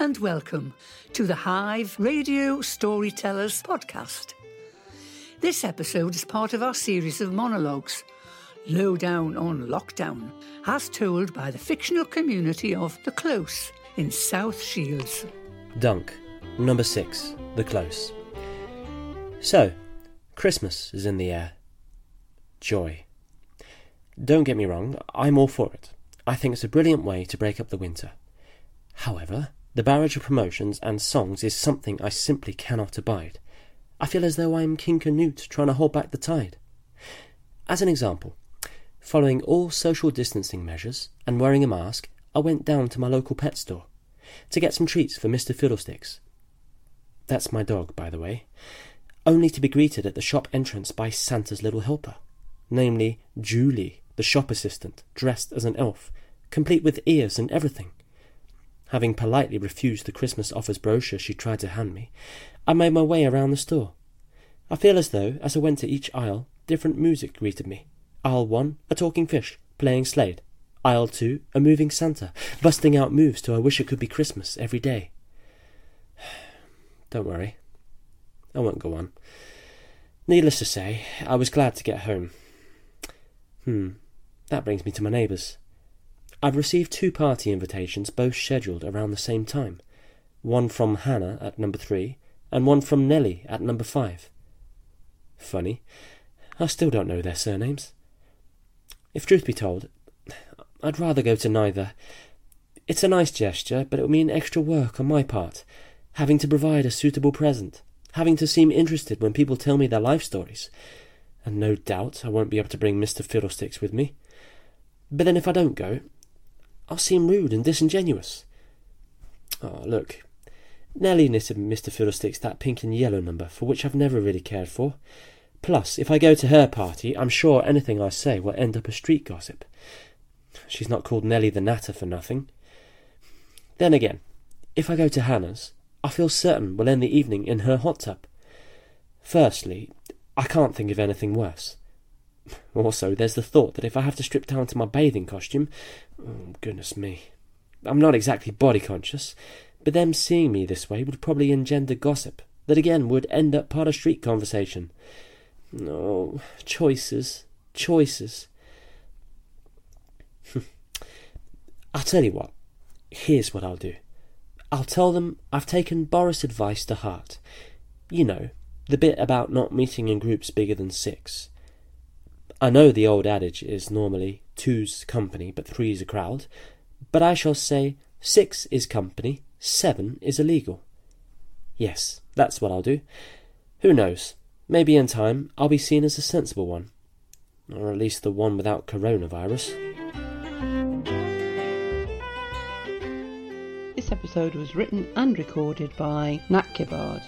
and welcome to the Hive Radio Storytellers podcast. This episode is part of our series of monologues, Lowdown on Lockdown, as told by the fictional community of The Close in South Shields. Dunk, number six, The Close. So, Christmas is in the air. Joy. Don't get me wrong, I'm all for it. I think it's a brilliant way to break up the winter. However, the barrage of promotions and songs is something I simply cannot abide. I feel as though I'm King Canute trying to hold back the tide. As an example, following all social distancing measures and wearing a mask, I went down to my local pet store to get some treats for Mr. Fiddlesticks. That's my dog, by the way, only to be greeted at the shop entrance by Santa's little helper, namely Julie, the shop assistant, dressed as an elf, complete with ears and everything. Having politely refused the Christmas offers brochure she tried to hand me, I made my way around the store. I feel as though, as I went to each aisle, different music greeted me. Aisle one, a talking fish, playing Slade. Aisle two, a moving Santa, busting out moves to I wish it could be Christmas every day. Don't worry. I won't go on. Needless to say, I was glad to get home. Hmm, that brings me to my neighbours. I've received two party invitations, both scheduled around the same time. One from Hannah at number three, and one from Nellie at number five. Funny, I still don't know their surnames. If truth be told, I'd rather go to neither. It's a nice gesture, but it would mean extra work on my part, having to provide a suitable present, having to seem interested when people tell me their life stories. And no doubt I won't be able to bring Mr. Fiddlesticks with me. But then if I don't go, I'll seem rude and disingenuous. Oh, look. Nellie knitted Mr. Fiddlesticks that pink and yellow number, for which I've never really cared for. Plus, if I go to her party, I'm sure anything I say will end up a street gossip. She's not called Nellie the Natter for nothing. Then again, if I go to Hannah's, I feel certain we'll end the evening in her hot tub. Firstly, I can't think of anything worse. Also, there's the thought that if I have to strip down to my bathing costume, oh, goodness me. I'm not exactly body conscious, but them seeing me this way would probably engender gossip that again would end up part of street conversation. Oh, choices, choices. I'll tell you what. Here's what I'll do. I'll tell them I've taken Boris' advice to heart. You know, the bit about not meeting in groups bigger than six. I know the old adage is normally two's company, but three's a crowd, but I shall say six is company, seven is illegal. Yes, that's what I'll do. Who knows? Maybe in time I'll be seen as a sensible one. Or at least the one without coronavirus. This episode was written and recorded by Nat Gibbard.